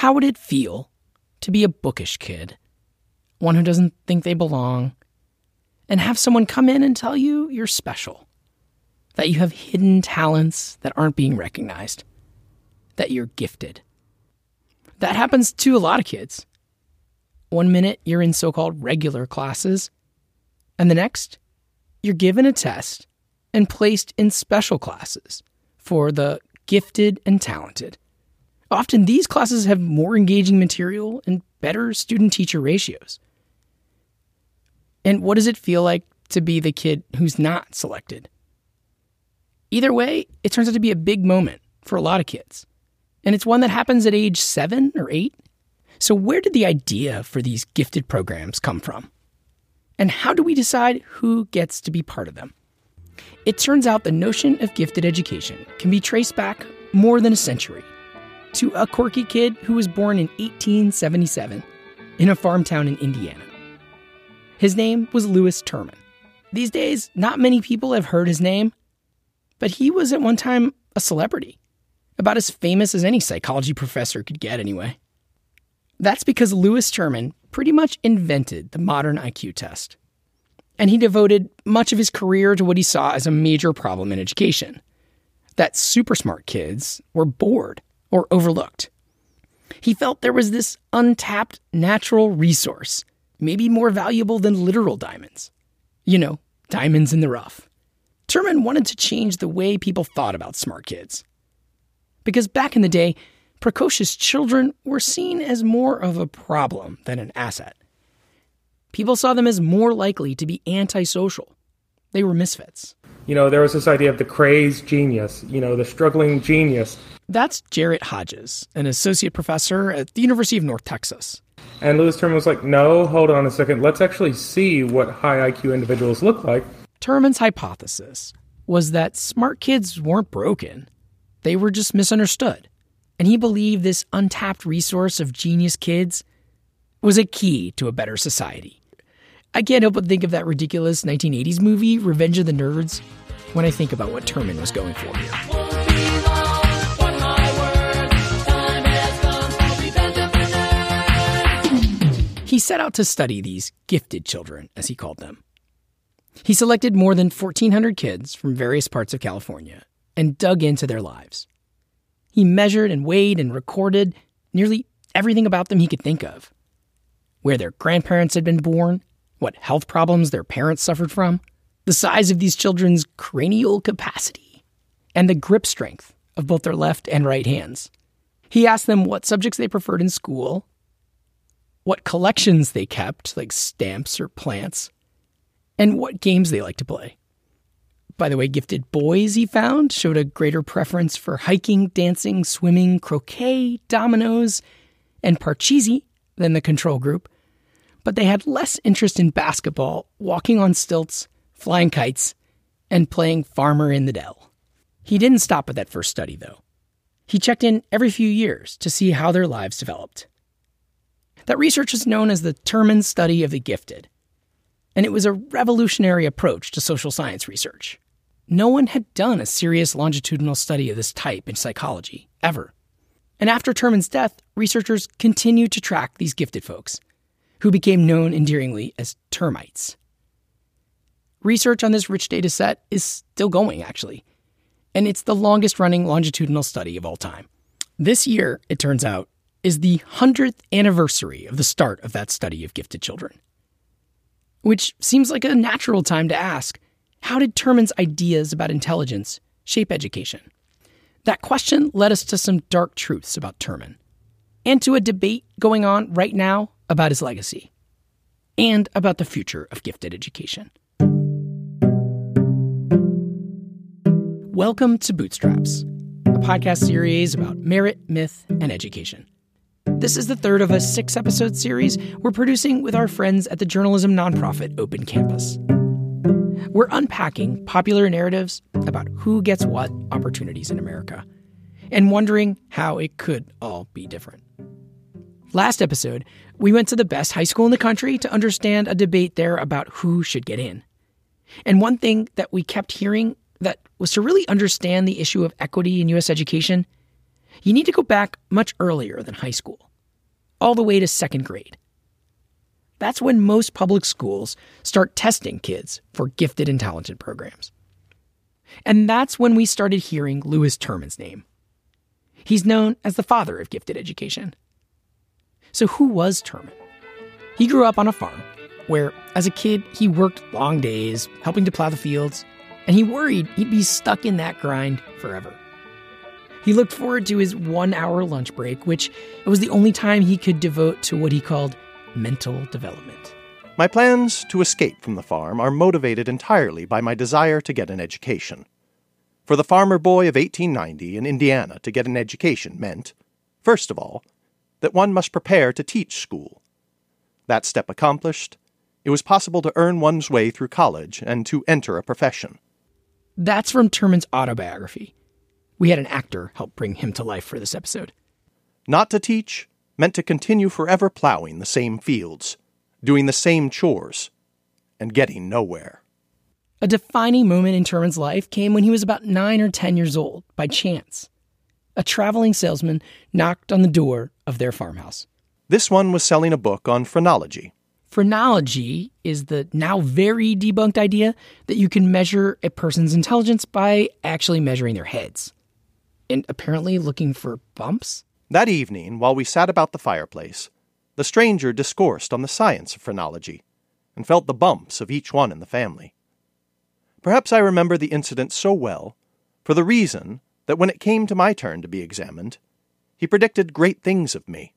How would it feel to be a bookish kid, one who doesn't think they belong, and have someone come in and tell you you're special, that you have hidden talents that aren't being recognized, that you're gifted? That happens to a lot of kids. One minute you're in so called regular classes, and the next you're given a test and placed in special classes for the gifted and talented. Often these classes have more engaging material and better student teacher ratios. And what does it feel like to be the kid who's not selected? Either way, it turns out to be a big moment for a lot of kids. And it's one that happens at age seven or eight. So, where did the idea for these gifted programs come from? And how do we decide who gets to be part of them? It turns out the notion of gifted education can be traced back more than a century to a quirky kid who was born in 1877 in a farm town in Indiana. His name was Lewis Terman. These days, not many people have heard his name, but he was at one time a celebrity, about as famous as any psychology professor could get, anyway. That's because Lewis Terman pretty much invented the modern IQ test. And he devoted much of his career to what he saw as a major problem in education that super smart kids were bored or overlooked. He felt there was this untapped natural resource, maybe more valuable than literal diamonds. You know, diamonds in the rough. Terman wanted to change the way people thought about smart kids. Because back in the day, precocious children were seen as more of a problem than an asset. People saw them as more likely to be antisocial. They were misfits. You know, there was this idea of the crazed genius, you know, the struggling genius. That's Jarrett Hodges, an associate professor at the University of North Texas. And Lewis Terman was like, no, hold on a second. Let's actually see what high IQ individuals look like. Terman's hypothesis was that smart kids weren't broken, they were just misunderstood. And he believed this untapped resource of genius kids was a key to a better society. I can't help but think of that ridiculous 1980s movie, Revenge of the Nerds, when I think about what Terman was going for here. He set out to study these gifted children, as he called them. He selected more than 1,400 kids from various parts of California and dug into their lives. He measured and weighed and recorded nearly everything about them he could think of where their grandparents had been born, what health problems their parents suffered from, the size of these children's cranial capacity, and the grip strength of both their left and right hands. He asked them what subjects they preferred in school, what collections they kept, like stamps or plants, and what games they liked to play. By the way, gifted boys, he found, showed a greater preference for hiking, dancing, swimming, croquet, dominoes, and parcheesi than the control group, but they had less interest in basketball, walking on stilts, flying kites, and playing farmer in the dell. He didn't stop at that first study, though. He checked in every few years to see how their lives developed. That research is known as the Terman study of the gifted, and it was a revolutionary approach to social science research. No one had done a serious longitudinal study of this type in psychology, ever. And after Terman's death, researchers continued to track these gifted folks, who became known endearingly as termites. Research on this rich data set is still going, actually, and it's the longest running longitudinal study of all time. This year, it turns out, is the 100th anniversary of the start of that study of gifted children. Which seems like a natural time to ask how did Terman's ideas about intelligence shape education? That question led us to some dark truths about Terman, and to a debate going on right now about his legacy, and about the future of gifted education. Welcome to Bootstraps, a podcast series about merit, myth, and education. This is the third of a six episode series we're producing with our friends at the journalism nonprofit Open Campus. We're unpacking popular narratives about who gets what opportunities in America and wondering how it could all be different. Last episode, we went to the best high school in the country to understand a debate there about who should get in. And one thing that we kept hearing that was to really understand the issue of equity in US education, you need to go back much earlier than high school. all the way to second grade. That's when most public schools start testing kids for gifted and talented programs. And that's when we started hearing Lewis Terman's name. He's known as the father of gifted education. So, who was Terman? He grew up on a farm where, as a kid, he worked long days helping to plow the fields, and he worried he'd be stuck in that grind forever. He looked forward to his one hour lunch break, which was the only time he could devote to what he called mental development. My plans to escape from the farm are motivated entirely by my desire to get an education. For the farmer boy of 1890 in Indiana to get an education meant, first of all, that one must prepare to teach school. That step accomplished, it was possible to earn one's way through college and to enter a profession. That's from Terman's autobiography. We had an actor help bring him to life for this episode. Not to teach meant to continue forever plowing the same fields, doing the same chores, and getting nowhere. A defining moment in Terman's life came when he was about nine or ten years old, by chance. A traveling salesman knocked on the door of their farmhouse. This one was selling a book on phrenology. Phrenology is the now very debunked idea that you can measure a person's intelligence by actually measuring their heads. And apparently looking for bumps? That evening, while we sat about the fireplace, the stranger discoursed on the science of phrenology and felt the bumps of each one in the family. Perhaps I remember the incident so well for the reason that when it came to my turn to be examined, he predicted great things of me.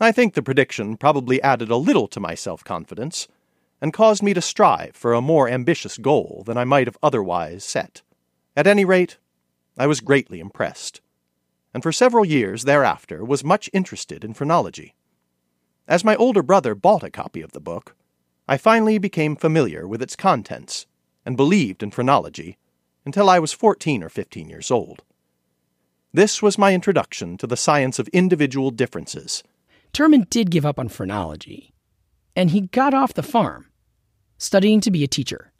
I think the prediction probably added a little to my self confidence and caused me to strive for a more ambitious goal than I might have otherwise set. At any rate, I was greatly impressed, and for several years thereafter was much interested in phrenology. As my older brother bought a copy of the book, I finally became familiar with its contents and believed in phrenology until I was 14 or 15 years old. This was my introduction to the science of individual differences. Terman did give up on phrenology, and he got off the farm, studying to be a teacher.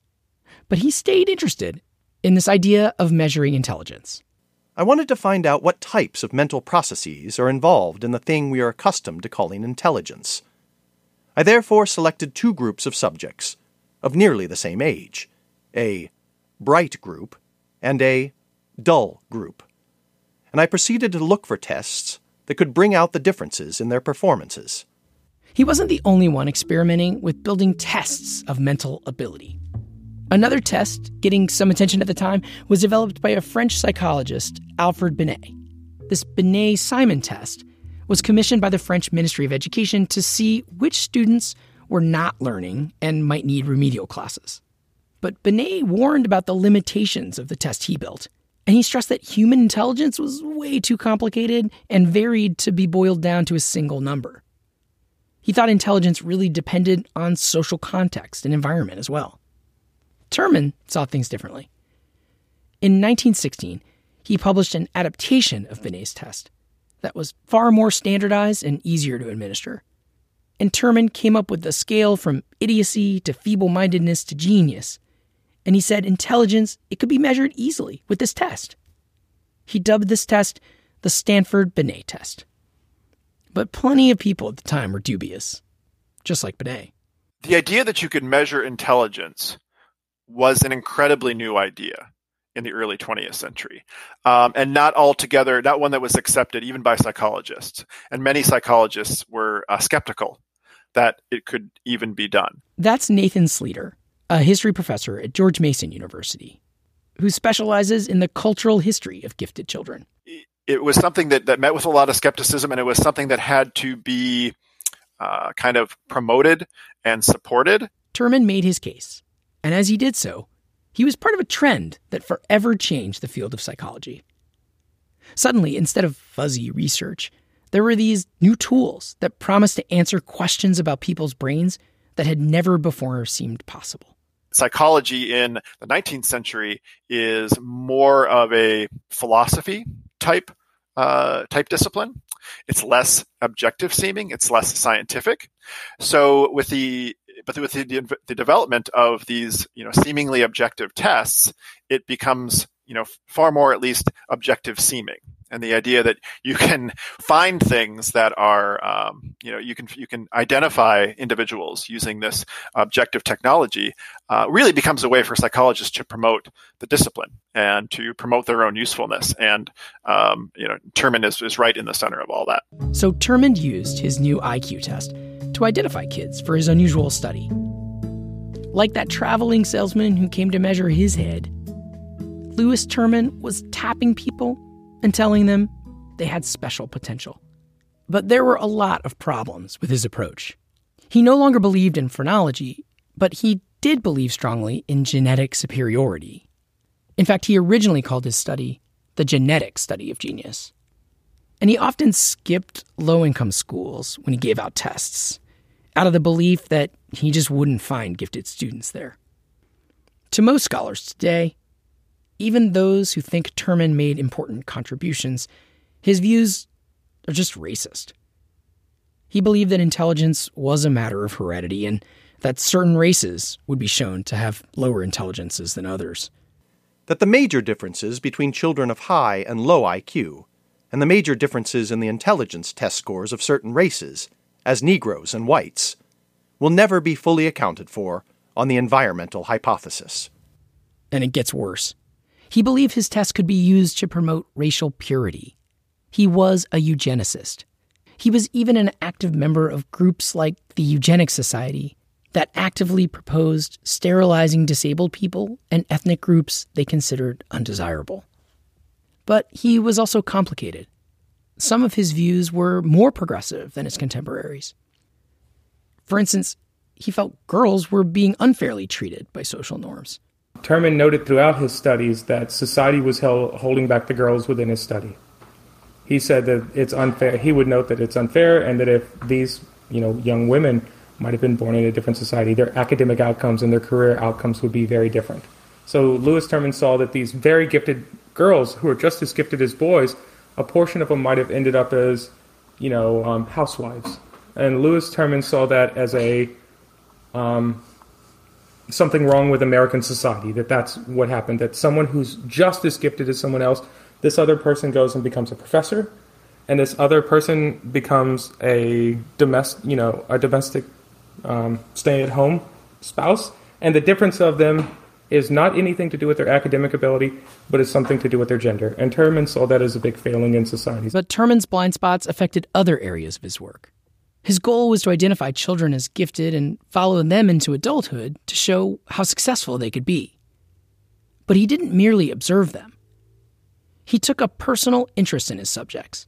But he stayed interested in this idea of measuring intelligence. I wanted to find out what types of mental processes are involved in the thing we are accustomed to calling intelligence. I therefore selected two groups of subjects, of nearly the same age a bright group and a dull group. And I proceeded to look for tests that could bring out the differences in their performances. He wasn't the only one experimenting with building tests of mental ability. Another test, getting some attention at the time, was developed by a French psychologist, Alfred Binet. This Binet Simon test was commissioned by the French Ministry of Education to see which students were not learning and might need remedial classes. But Binet warned about the limitations of the test he built, and he stressed that human intelligence was way too complicated and varied to be boiled down to a single number. He thought intelligence really depended on social context and environment as well. Terman saw things differently. In 1916, he published an adaptation of Binet's test that was far more standardized and easier to administer. And Terman came up with a scale from idiocy to feeble mindedness to genius. And he said intelligence, it could be measured easily with this test. He dubbed this test the Stanford Binet test. But plenty of people at the time were dubious, just like Binet. The idea that you could measure intelligence was an incredibly new idea in the early 20th century, um, and not altogether, not one that was accepted even by psychologists. And many psychologists were uh, skeptical that it could even be done. That's Nathan Sleeter, a history professor at George Mason University, who specializes in the cultural history of gifted children. It was something that, that met with a lot of skepticism, and it was something that had to be uh, kind of promoted and supported. Terman made his case and as he did so, he was part of a trend that forever changed the field of psychology. Suddenly, instead of fuzzy research, there were these new tools that promised to answer questions about people's brains that had never before seemed possible. Psychology in the 19th century is more of a philosophy type uh, type discipline. It's less objective seeming. It's less scientific. So with the but with the, the development of these, you know, seemingly objective tests, it becomes, you know, far more at least objective seeming. And the idea that you can find things that are, um, you know, you can you can identify individuals using this objective technology uh, really becomes a way for psychologists to promote the discipline and to promote their own usefulness. And um, you know, Terman is, is right in the center of all that. So Terman used his new IQ test to identify kids for his unusual study. Like that traveling salesman who came to measure his head, Lewis Terman was tapping people and telling them they had special potential. But there were a lot of problems with his approach. He no longer believed in phrenology, but he did believe strongly in genetic superiority. In fact, he originally called his study the genetic study of genius. And he often skipped low income schools when he gave out tests, out of the belief that he just wouldn't find gifted students there. To most scholars today, even those who think Terman made important contributions, his views are just racist. He believed that intelligence was a matter of heredity and that certain races would be shown to have lower intelligences than others. That the major differences between children of high and low IQ, and the major differences in the intelligence test scores of certain races, as Negroes and whites, will never be fully accounted for on the environmental hypothesis. And it gets worse. He believed his tests could be used to promote racial purity. He was a eugenicist. He was even an active member of groups like the Eugenics Society that actively proposed sterilizing disabled people and ethnic groups they considered undesirable. But he was also complicated. Some of his views were more progressive than his contemporaries. For instance, he felt girls were being unfairly treated by social norms. Terman noted throughout his studies that society was held, holding back the girls within his study. He said that it's unfair. He would note that it's unfair, and that if these, you know, young women might have been born in a different society, their academic outcomes and their career outcomes would be very different. So Lewis Terman saw that these very gifted girls, who are just as gifted as boys, a portion of them might have ended up as, you know, um, housewives. And Lewis Terman saw that as a um, something wrong with American society, that that's what happened, that someone who's just as gifted as someone else, this other person goes and becomes a professor, and this other person becomes a domestic, you know, a domestic um, stay-at-home spouse, and the difference of them is not anything to do with their academic ability, but is something to do with their gender. And Terman saw that as a big failing in society. But Terman's blind spots affected other areas of his work. His goal was to identify children as gifted and follow them into adulthood to show how successful they could be. But he didn't merely observe them. He took a personal interest in his subjects,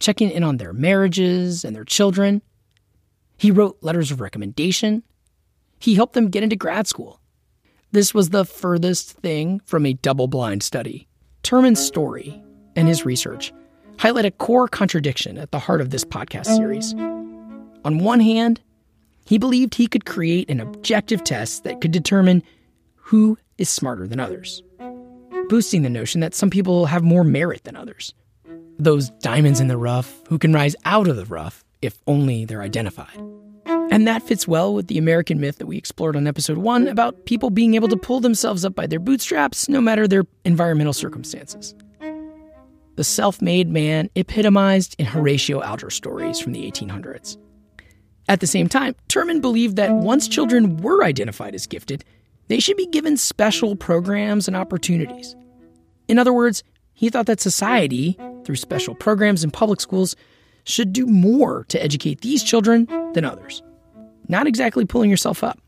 checking in on their marriages and their children. He wrote letters of recommendation. He helped them get into grad school. This was the furthest thing from a double blind study. Terman's story and his research highlight a core contradiction at the heart of this podcast series. On one hand, he believed he could create an objective test that could determine who is smarter than others, boosting the notion that some people have more merit than others. Those diamonds in the rough who can rise out of the rough if only they're identified. And that fits well with the American myth that we explored on episode one about people being able to pull themselves up by their bootstraps no matter their environmental circumstances the self made man epitomized in Horatio Alger stories from the 1800s. At the same time, Terman believed that once children were identified as gifted, they should be given special programs and opportunities. In other words, he thought that society, through special programs in public schools, should do more to educate these children than others. Not exactly pulling yourself up.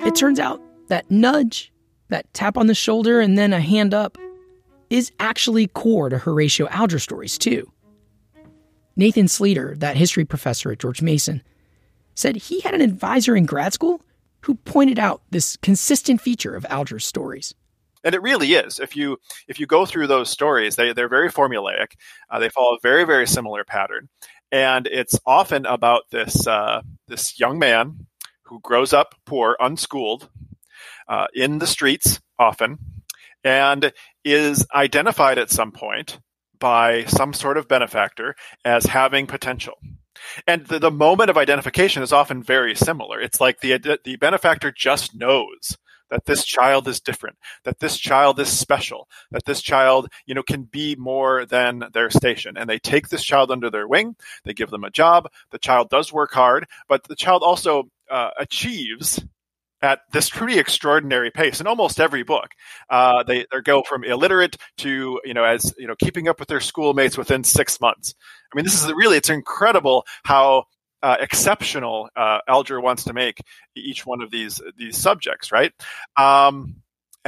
It turns out that nudge, that tap on the shoulder and then a hand up, is actually core to Horatio Alger stories, too. Nathan Sleeter, that history professor at George Mason, said he had an advisor in grad school who pointed out this consistent feature of Alger's stories. And it really is. If you if you go through those stories, they they're very formulaic. Uh, they follow a very very similar pattern, and it's often about this uh, this young man who grows up poor, unschooled, uh, in the streets often, and is identified at some point by some sort of benefactor as having potential. And the, the moment of identification is often very similar. It's like the, the benefactor just knows that this child is different, that this child is special, that this child, you know, can be more than their station. And they take this child under their wing. They give them a job. The child does work hard, but the child also uh, achieves at this pretty extraordinary pace in almost every book. Uh, they they go from illiterate to you know as you know keeping up with their schoolmates within six months. I mean, this is really it's incredible how uh, exceptional uh, Alger wants to make each one of these these subjects, right? Um,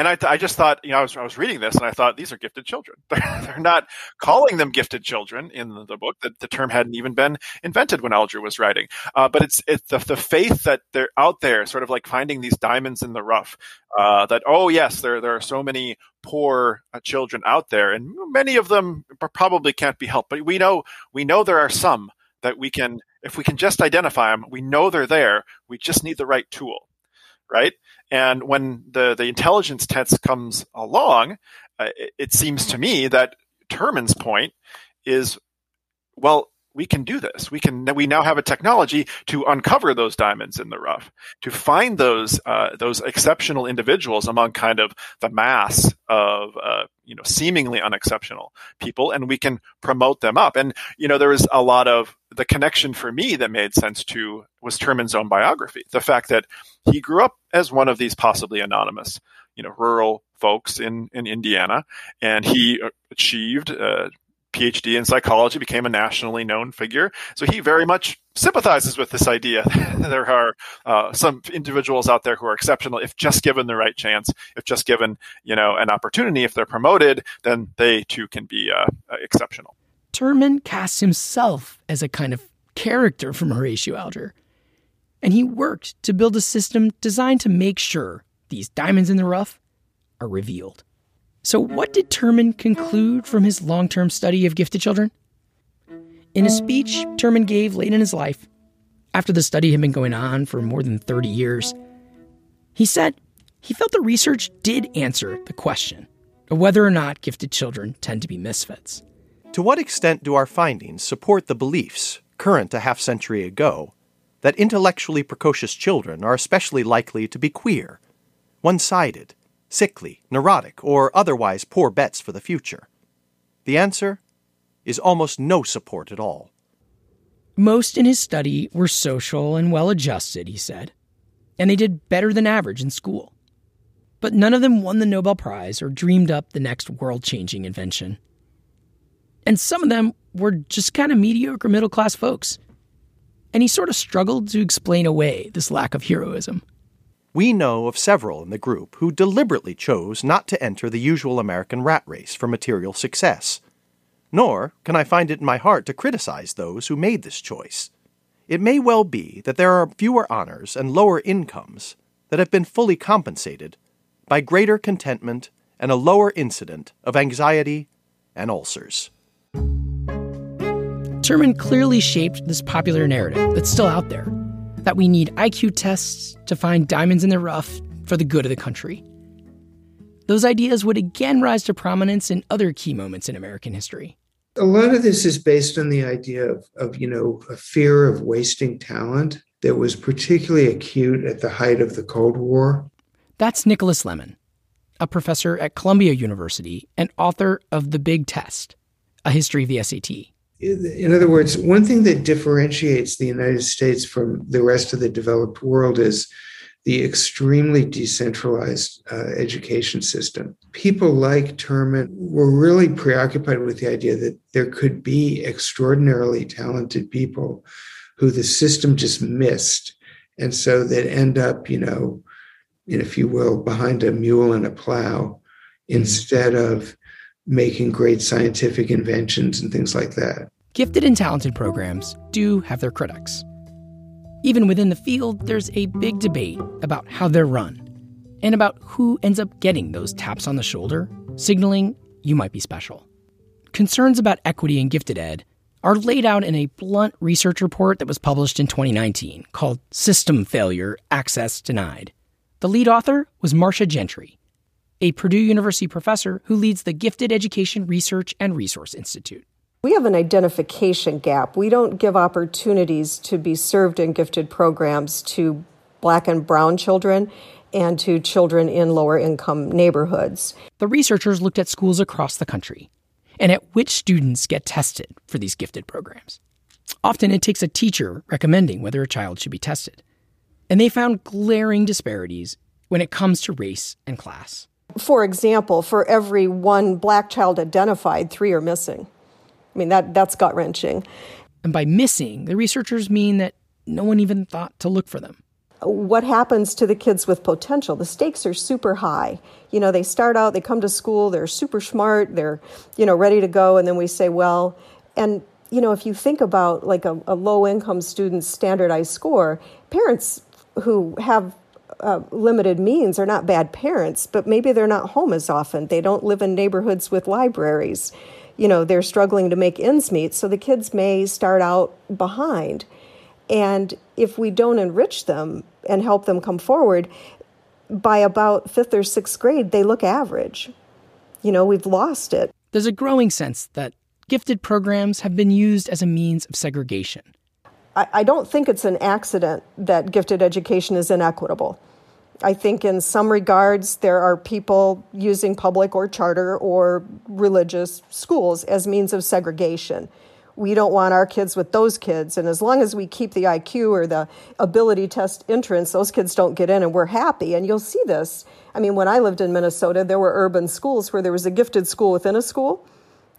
and I, I just thought, you know, I was, I was reading this and I thought these are gifted children. They're, not calling them gifted children in the, the book. The, the, term hadn't even been invented when Alger was writing. Uh, but it's it's the, the faith that they're out there, sort of like finding these diamonds in the rough. Uh, that oh yes, there there are so many poor uh, children out there, and many of them probably can't be helped. But we know we know there are some that we can, if we can just identify them, we know they're there. We just need the right tool right? And when the, the intelligence test comes along, uh, it, it, seems to me that Terman's point is, well, we can do this. We can. We now have a technology to uncover those diamonds in the rough, to find those uh, those exceptional individuals among kind of the mass of uh, you know seemingly unexceptional people, and we can promote them up. And you know there was a lot of the connection for me that made sense to was Terman's own biography. The fact that he grew up as one of these possibly anonymous, you know, rural folks in, in Indiana, and he achieved a PhD in psychology, became a nationally known figure. So he very much sympathizes with this idea. there are uh, some individuals out there who are exceptional if just given the right chance, if just given, you know, an opportunity. If they're promoted, then they too can be uh, exceptional. Terman casts himself as a kind of character from Horatio Alger. And he worked to build a system designed to make sure these diamonds in the rough are revealed. So, what did Terman conclude from his long term study of gifted children? In a speech Terman gave late in his life, after the study had been going on for more than 30 years, he said he felt the research did answer the question of whether or not gifted children tend to be misfits. To what extent do our findings support the beliefs, current a half century ago, that intellectually precocious children are especially likely to be queer, one sided, sickly, neurotic, or otherwise poor bets for the future? The answer is almost no support at all. Most in his study were social and well adjusted, he said, and they did better than average in school. But none of them won the Nobel Prize or dreamed up the next world changing invention. And some of them were just kind of mediocre middle class folks. And he sort of struggled to explain away this lack of heroism. We know of several in the group who deliberately chose not to enter the usual American rat race for material success. Nor can I find it in my heart to criticize those who made this choice. It may well be that there are fewer honors and lower incomes that have been fully compensated by greater contentment and a lower incident of anxiety and ulcers. Terman clearly shaped this popular narrative that's still out there that we need IQ tests to find diamonds in the rough for the good of the country. Those ideas would again rise to prominence in other key moments in American history. A lot of this is based on the idea of, of you know, a fear of wasting talent that was particularly acute at the height of the Cold War. That's Nicholas Lemann, a professor at Columbia University and author of The Big Test, a history of the SAT in other words, one thing that differentiates the United States from the rest of the developed world is the extremely decentralized uh, education system. People like Terman were really preoccupied with the idea that there could be extraordinarily talented people who the system just missed. And so they'd end up, you know, if you will, behind a mule and a plow instead of making great scientific inventions and things like that. Gifted and talented programs do have their critics. Even within the field, there's a big debate about how they're run and about who ends up getting those taps on the shoulder, signaling you might be special. Concerns about equity in gifted ed are laid out in a blunt research report that was published in 2019 called System Failure Access Denied. The lead author was Marcia Gentry, a Purdue University professor who leads the Gifted Education Research and Resource Institute. We have an identification gap. We don't give opportunities to be served in gifted programs to black and brown children. and to children in lower income neighborhoods. The researchers looked at schools across the country and at which students get tested for these gifted programs. Often it takes a teacher recommending whether a child should be tested. And they found glaring disparities when it comes to race and class. For example, for every one black child identified, three are missing. I mean, that, that's gut wrenching. And by missing, the researchers mean that no one even thought to look for them what happens to the kids with potential the stakes are super high you know they start out they come to school they're super smart they're you know ready to go and then we say well and you know if you think about like a, a low income student's standardized score parents who have uh, limited means are not bad parents but maybe they're not home as often they don't live in neighborhoods with libraries you know they're struggling to make ends meet so the kids may start out behind and if we don't enrich them and help them come forward, by about fifth or sixth grade, they look average. You know, we've lost it. There's a growing sense that gifted programs have been used as a means of segregation. I, I don't think it's an accident that gifted education is inequitable. I think in some regards, there are people using public or charter or religious schools as means of segregation we don't want our kids with those kids. And as long as we keep the IQ or the ability test entrance, those kids don't get in and we're happy. And you'll see this. I mean, when I lived in Minnesota, there were urban schools where there was a gifted school within a school.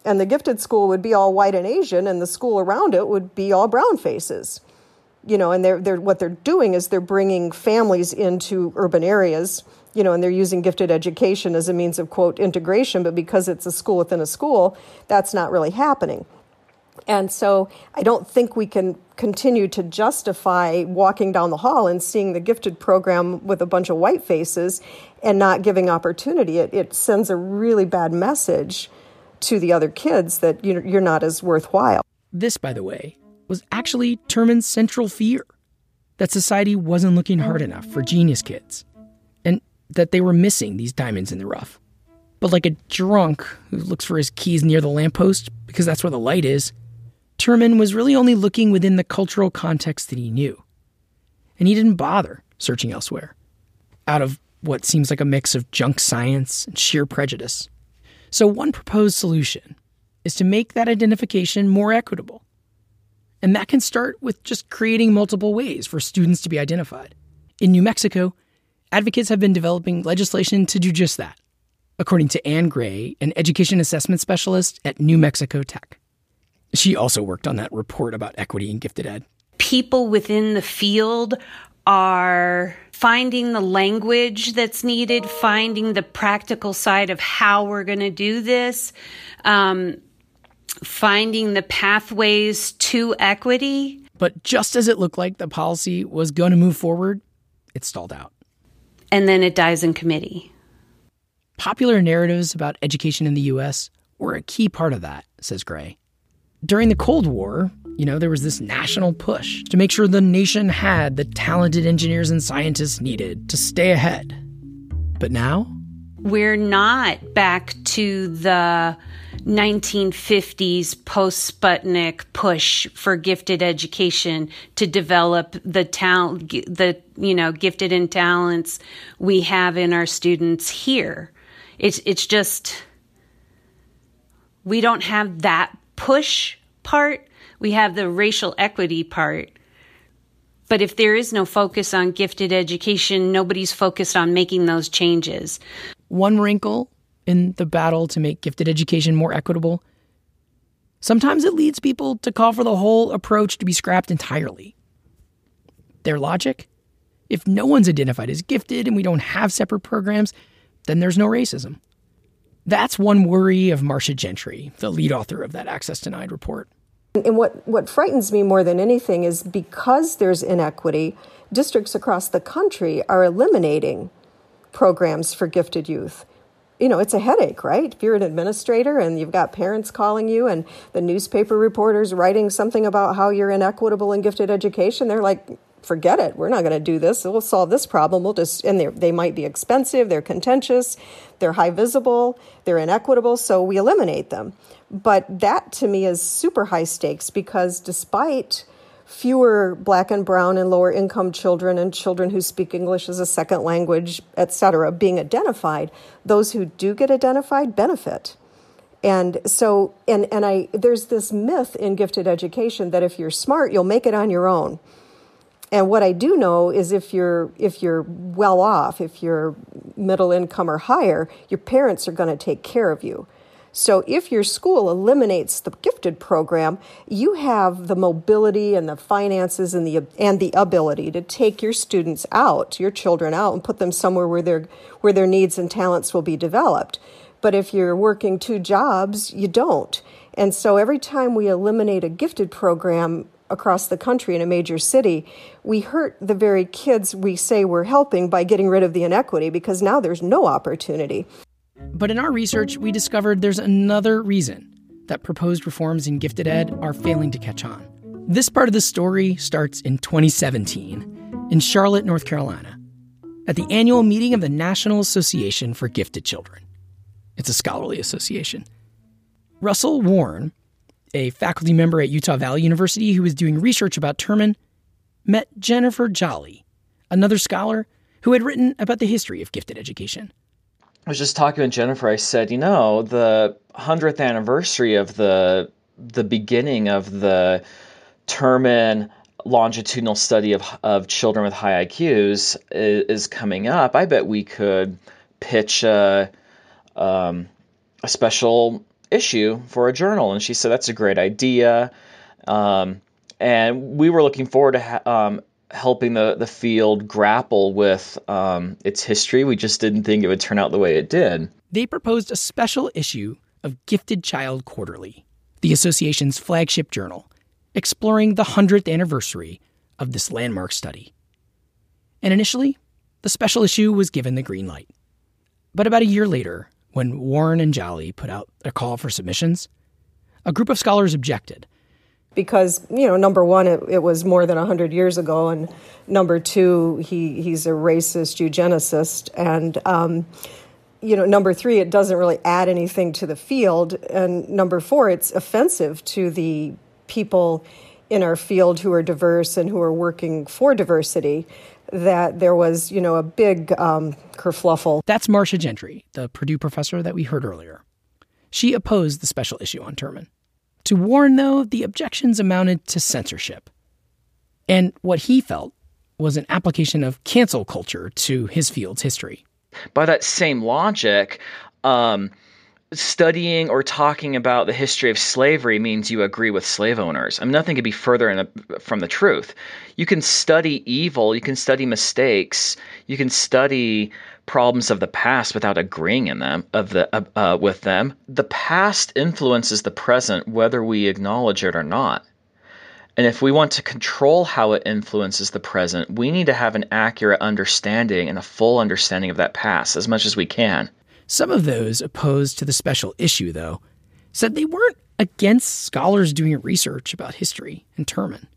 And the gifted school would be all white and Asian, and the school around it would be all brown faces. You know, and they're, they're, what they're doing is they're bringing families into urban areas, you know, and they're using gifted education as a means of, quote, integration. But because it's a school within a school, that's not really happening. And so I don't think we can continue to justify walking down the hall and seeing the gifted program with a bunch of white faces and not giving opportunity. It, it sends a really bad message to the other kids that you're not as worthwhile. This, by the way, was actually Terman's central fear that society wasn't looking hard enough for genius kids and that they were missing these diamonds in the rough. But like a drunk who looks for his keys near the lamppost because that's where the light is, Terman was really only looking within the cultural context that he knew. And he didn't bother searching elsewhere, out of what seems like a mix of junk science and sheer prejudice. So, one proposed solution is to make that identification more equitable. And that can start with just creating multiple ways for students to be identified. In New Mexico, advocates have been developing legislation to do just that, according to Anne Gray, an education assessment specialist at New Mexico Tech. She also worked on that report about equity in gifted ed. People within the field are finding the language that's needed, finding the practical side of how we're going to do this, um, finding the pathways to equity. But just as it looked like the policy was going to move forward, it stalled out. And then it dies in committee. Popular narratives about education in the U.S. were a key part of that, says Gray. During the Cold War, you know, there was this national push to make sure the nation had the talented engineers and scientists needed to stay ahead. But now? We're not back to the 1950s post Sputnik push for gifted education to develop the talent, the, you know, gifted and talents we have in our students here. It's, it's just, we don't have that push part, we have the racial equity part. But if there is no focus on gifted education, nobody's focused on making those changes. One wrinkle in the battle to make gifted education more equitable sometimes it leads people to call for the whole approach to be scrapped entirely. Their logic? If no one's identified as gifted and we don't have separate programs, then there's no racism. That's one worry of Marcia Gentry, the lead author of that Access Denied report. And what, what frightens me more than anything is because there's inequity, districts across the country are eliminating programs for gifted youth. You know, it's a headache, right? If you're an administrator and you've got parents calling you and the newspaper reporters writing something about how you're inequitable in gifted education, they're like, forget it. We're not going to do this. We'll solve this problem. We'll just, and they might be expensive, they're contentious, they're high visible, they're inequitable, so we eliminate them. But that to me is super high stakes because despite fewer black and brown and lower income children and children who speak English as a second language, et cetera, being identified, those who do get identified benefit. And so, and, and I, there's this myth in gifted education that if you're smart, you'll make it on your own. And what I do know is if you're if you're well off, if you're middle income or higher, your parents are going to take care of you. So if your school eliminates the gifted program, you have the mobility and the finances and the and the ability to take your students out, your children out and put them somewhere where their where their needs and talents will be developed. But if you're working two jobs, you don't. And so every time we eliminate a gifted program across the country in a major city, we hurt the very kids we say we're helping by getting rid of the inequity because now there's no opportunity. But in our research, we discovered there's another reason that proposed reforms in gifted ed are failing to catch on. This part of the story starts in 2017 in Charlotte, North Carolina, at the annual meeting of the National Association for Gifted Children. It's a scholarly association. Russell Warne, a faculty member at Utah Valley University who was doing research about Terman, met Jennifer Jolly, another scholar who had written about the history of gifted education. I was just talking with Jennifer. I said, you know, the hundredth anniversary of the the beginning of the Terman longitudinal study of of children with high IQs is, is coming up. I bet we could pitch a um, a special issue for a journal. And she said that's a great idea. Um, and we were looking forward to ha- um, helping the, the field grapple with um, its history. We just didn't think it would turn out the way it did. They proposed a special issue of Gifted Child Quarterly, the association's flagship journal, exploring the 100th anniversary of this landmark study. And initially, the special issue was given the green light. But about a year later, when Warne and Jolly put out a call for submissions, a group of scholars objected because you know number one it, it was more than 100 years ago and number two he, he's a racist eugenicist and um, you know number three it doesn't really add anything to the field and number four it's offensive to the people in our field who are diverse and who are working for diversity that there was you know a big um, kerfluffle. That's marcia gentry the purdue professor that we heard earlier. She opposed the special issue on terman to Warne, though, the objections amounted to censorship. And what he felt was an application of cancel culture to his field's history. By that same logic, um, studying or talking about the history of slavery means you agree with slave owners. I mean, nothing could be further the, from the truth. You can study evil, you can study mistakes, you can study problems of the past without agreeing in them of the uh, uh, with them. The past influences the present whether we acknowledge it or not. And if we want to control how it influences the present, we need to have an accurate understanding and a full understanding of that past as much as we can. Some of those opposed to the special issue, though, said they weren't against scholars doing research about history and Terman.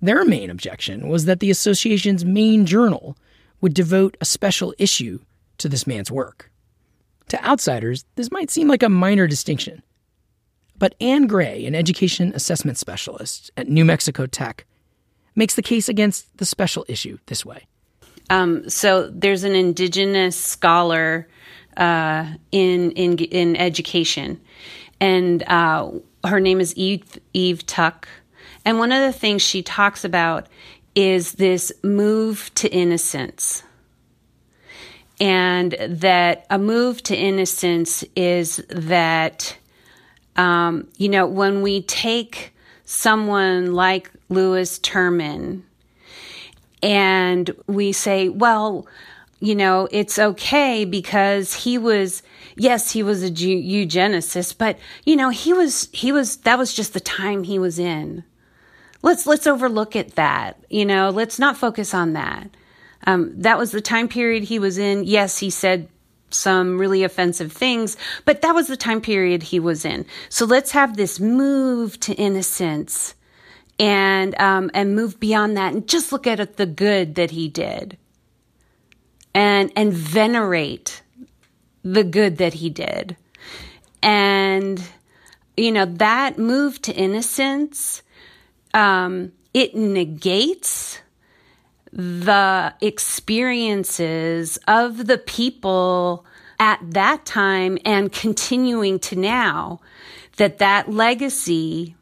Their main objection was that the association's main journal would devote a special issue to this man's work. To outsiders, this might seem like a minor distinction. But Anne Gray, an education assessment specialist at New Mexico Tech, makes the case against the special issue this way. Um, so there's an indigenous scholar uh, in in in education, and uh, her name is Eve Eve Tuck. And one of the things she talks about is this move to innocence. And that a move to innocence is that, um, you know, when we take someone like Lewis Terman and we say, well, you know, it's okay because he was, yes, he was a eugenicist, but you know, he was, he was, that was just the time he was in. Let's, let's overlook at that. You know, let's not focus on that. Um, that was the time period he was in. Yes, he said some really offensive things, but that was the time period he was in. So let's have this move to innocence and, um, and move beyond that and just look at the good that he did and and venerate the good that he did. And you know, that move to innocence um, it negates the experiences of the people at that time and continuing to now that that legacy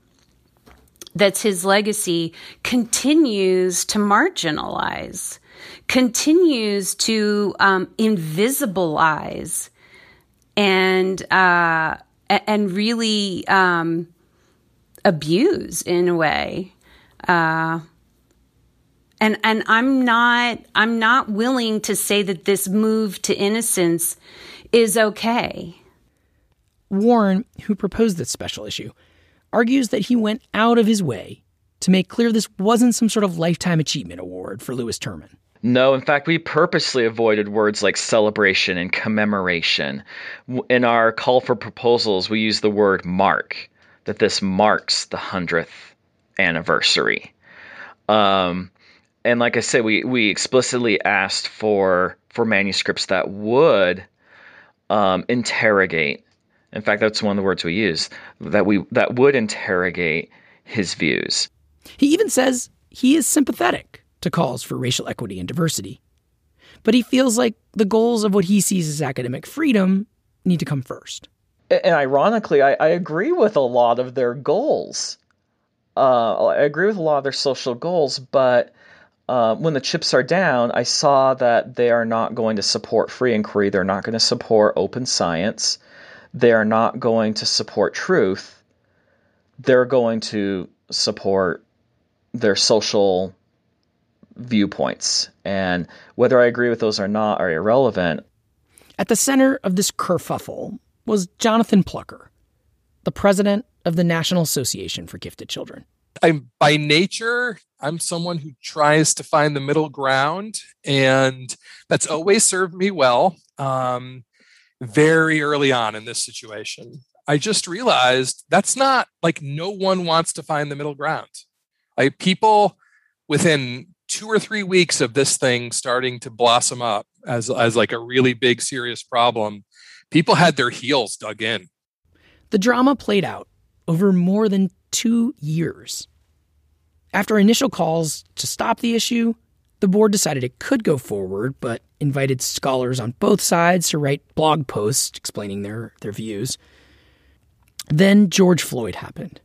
that's his legacy continues to marginalize continues to um, invisibilize and uh, and really um, abuse in a way uh, and and I'm not I'm not willing to say that this move to innocence is okay. Warne, who proposed this special issue, argues that he went out of his way to make clear this wasn't some sort of lifetime achievement award for Lewis Terman. No, in fact, we purposely avoided words like celebration and commemoration. In our call for proposals, we use the word mark, that this marks the 100th anniversary. Um, and like I said, we we explicitly asked for for manuscripts that would um, interrogate. In fact, that's one of the words we use that we that would interrogate his views. He even says he is sympathetic to calls for racial equity and diversity, but he feels like the goals of what he sees as academic freedom need to come first. And ironically, I, I agree with a lot of their goals. Uh, I agree with a lot of their social goals, but uh, when the chips are down, I saw that they are not going to support free inquiry. They're not going to support open science. They are not going to support truth. They're going to support their social viewpoints. And whether I agree with those or not are irrelevant. At the center of this kerfuffle was Jonathan Plucker, the president of the National Association for Gifted Children. I'm by nature, I'm someone who tries to find the middle ground, and that's always served me well. Um, very early on in this situation, I just realized that's not like no one wants to find the middle ground. Like people within two or three weeks of this thing starting to blossom up as as like a really big serious problem, people had their heels dug in. The drama played out over more than two years. After initial calls to stop the issue, the board decided it could go forward, but invited scholars on both sides to write blog posts explaining their, their views. Then George Floyd happened.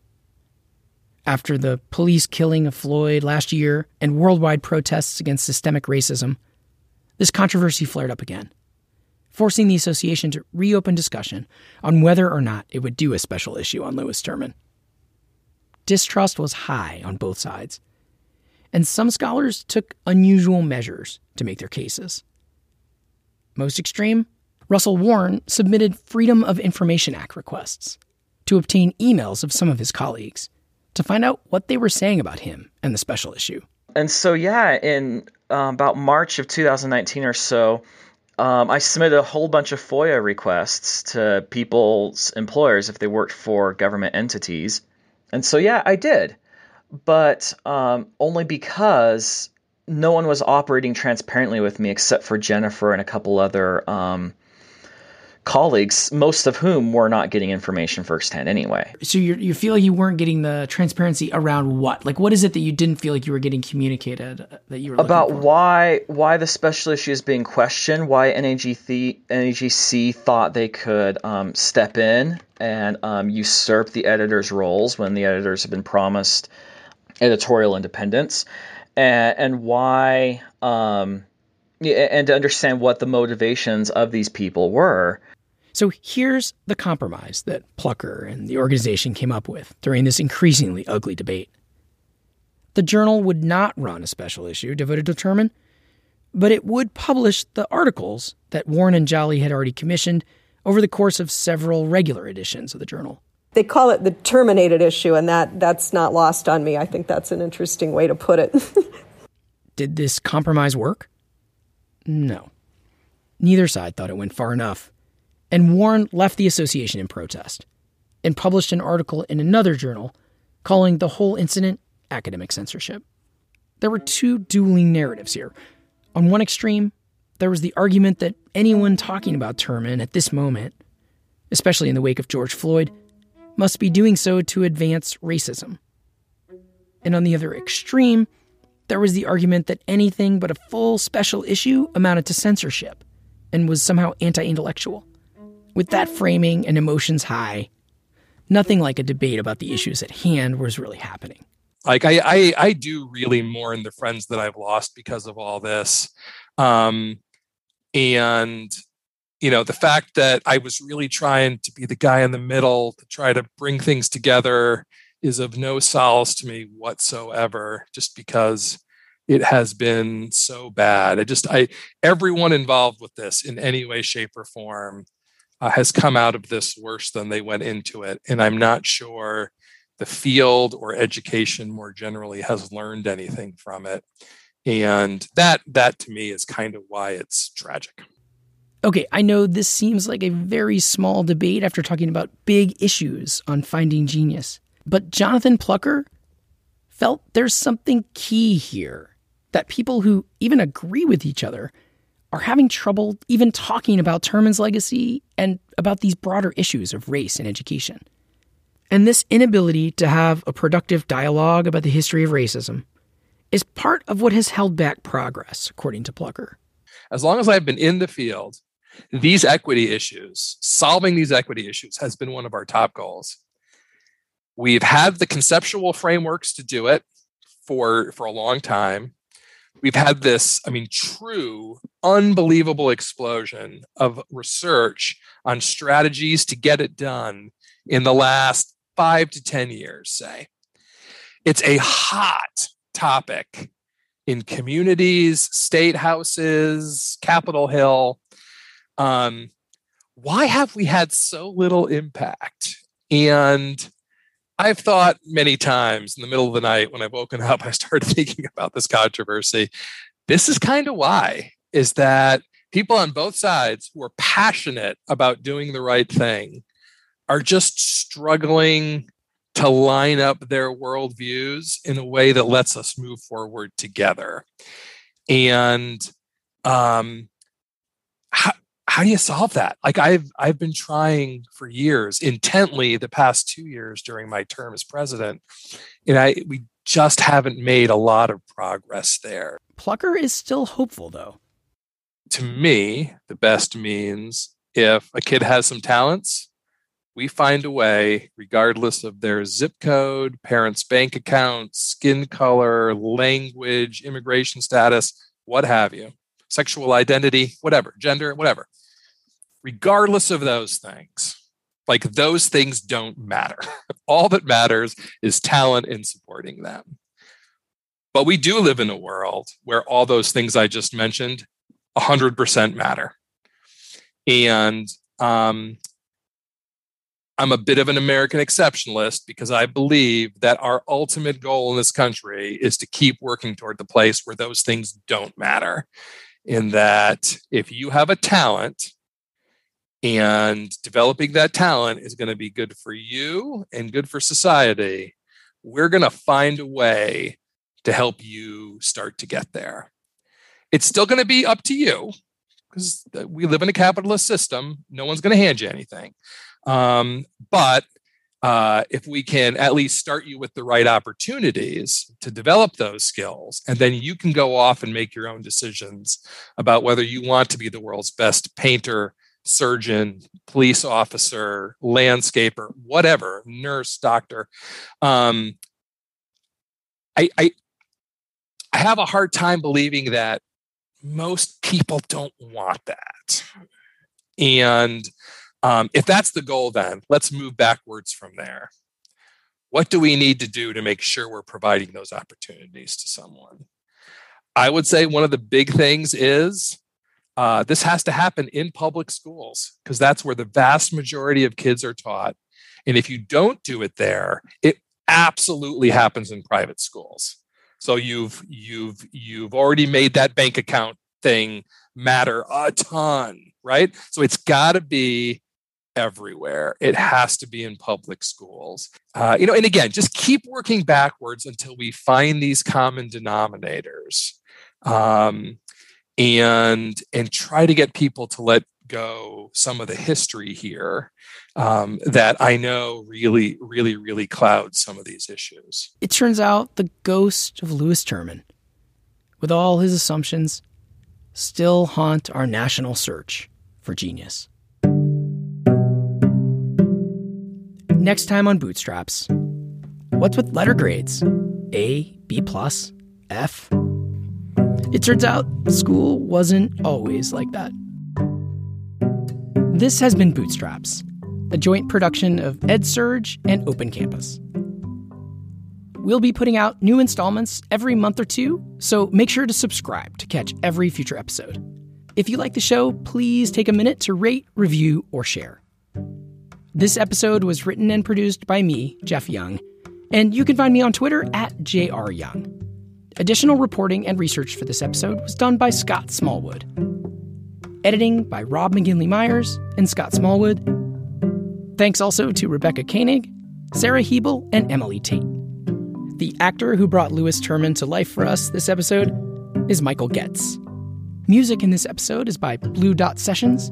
After the police killing of Floyd last year and worldwide protests against systemic racism, this controversy flared up again, forcing the association to reopen discussion on whether or not it would do a special issue on Lewis Terman distrust was high on both sides, and some scholars took unusual measures to make their cases. Most extreme, Russell Warne submitted Freedom of Information Act requests to obtain emails of some of his colleagues to find out what they were saying about him and the special issue. And so, yeah, in uh, about March of 2019 or so, um, I submitted a whole bunch of FOIA requests to people's employers if they worked for government entities. And so, yeah, I did, but um, only because no one was operating transparently with me except for Jennifer and a couple other um, colleagues, most of whom were not getting information firsthand anyway. So you you feel like you weren't getting the transparency around what? Like, what is it that you didn't feel like you were getting communicated uh, that you were about why why the special issue is being questioned? Why NAGC NAGC thought they could um, step in and um, usurp the editors' roles when the editors have been promised editorial independence, and, and why. Um, and to understand what the motivations of these people were. So here's the compromise that Plucker and the organization came up with during this increasingly ugly debate. The journal would not run a special issue devoted to Terman, but it would publish the articles that Warne and Jolly had already commissioned over the course of several regular editions of the journal. They call it the terminated issue, and that, that's not lost on me. I think that's an interesting way to put it. Did this compromise work? No. Neither side thought it went far enough and Warne left the association in protest and published an article in another journal calling the whole incident academic censorship. There were two dueling narratives here. On one extreme, there was the argument that anyone talking about Terman at this moment, especially in the wake of George Floyd, must be doing so to advance racism. And on the other extreme, there was the argument that anything but a full special issue amounted to censorship and was somehow anti intellectual. With that framing and emotions high, nothing like a debate about the issues at hand was really happening. Like I, I, I do really mourn the friends that I've lost because of all this, um, and you know the fact that I was really trying to be the guy in the middle to try to bring things together is of no solace to me whatsoever. Just because it has been so bad. I just I everyone involved with this in any way, shape, or form uh, has come out of this worse than they went into it, and I'm not sure the field or education more generally has learned anything from it. And that that to me is kind of why it's tragic. Okay, I know this seems like a very small debate after talking about big issues on finding genius, but Jonathan Plucker felt there's something key here that people who even agree with each other are having trouble even talking about Terman's legacy and about these broader issues of race and education. And this inability to have a productive dialogue about the history of racism is part of what has held back progress, according to Plucker. As long as I've been in the field, these equity issues, solving these equity issues, has been one of our top goals. We've had the conceptual frameworks to do it for, for a long time we've had this, I mean, true, unbelievable explosion of research on strategies to get it done in the last five to 10 years, say. It's a hot topic in communities, state houses, Capitol Hill. Um, why have we had so little impact? And I've thought many times in the middle of the night when I've woken up, I started thinking about this controversy. This is kind of why, is that people on both sides who are passionate about doing the right thing are just struggling to line up their worldviews in a way that lets us move forward together. And um, how, do you solve that? Like i've i've been trying for years intently the past two years during my term as president and i we just haven't made a lot of progress there. Plucker is still hopeful though. To me the best means if a kid has some talents we find a way regardless of their zip code parents bank account skin color language immigration status what have you sexual identity, whatever, gender, whatever regardless of those things. Like those things don't matter. All that matters is talent in supporting them. But we do live in a world where all those things I just mentioned 100% matter. And um, I'm a bit of an American exceptionalist because I believe that our ultimate goal in this country is to keep working toward the place where those things don't matter. In that if you have a talent and developing that talent is going to be good for you and good for society. We're going to find a way to help you start to get there. It's still going to be up to you because we live in a capitalist system. No one's going to hand you anything. Um, but uh, if we can at least start you with the right opportunities to develop those skills, and then you can go off and make your own decisions about whether you want to be the world's best painter, surgeon, police officer, landscaper, whatever, nurse, doctor. Um, I, I, I have a hard time believing that most people don't want that. And um, if that's the goal, then let's move backwards from there. What do we need to do to make sure we're providing those opportunities to someone? I would say one of the big things is uh, this has to happen in public schools because that's where the vast majority of kids are taught. And if you don't do it there, it absolutely happens in private schools. So you've you've you've already made that bank account thing matter a ton, right? So it's got to be everywhere. It has to be in public schools. Uh, you know, and again, just keep working backwards until we find these common denominators. Um, and and try to get people to let go some of the history here um, that I know really, really, really clouds some of these issues. It turns out the ghost of Lewis Terman, with all his assumptions, still haunt our national search for genius. Next time on Bootstraps, what's with letter grades? A, B plus, F? It turns out school wasn't always like that. This has been Bootstraps, a joint production of EdSurge and Open Campus. We'll be putting out new installments every month or two, so make sure to subscribe to catch every future episode. If you like the show, please take a minute to rate, review, or share. This episode was written and produced by me, Jeff Young, and you can find me on Twitter at jryoung. Additional reporting and research for this episode was done by Scott Smallwood. Editing by Rob McGinley Myers and Scott Smallwood. Thanks also to Rebecca Koenig, Sarah Hebel, and Emily Tate. The actor who brought Lewis Terman to life for us this episode is Michael Getz. Music in this episode is by Blue Dot Sessions.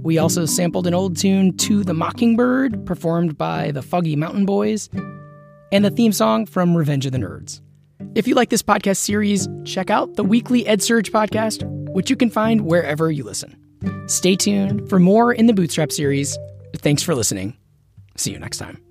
We also sampled an old tune, To the Mockingbird, performed by the Foggy Mountain Boys, and the theme song from Revenge of the Nerds. If you like this podcast series, check out the weekly EdSurge podcast, which you can find wherever you listen. Stay tuned for more in the Bootstrap series. Thanks for listening. See you next time.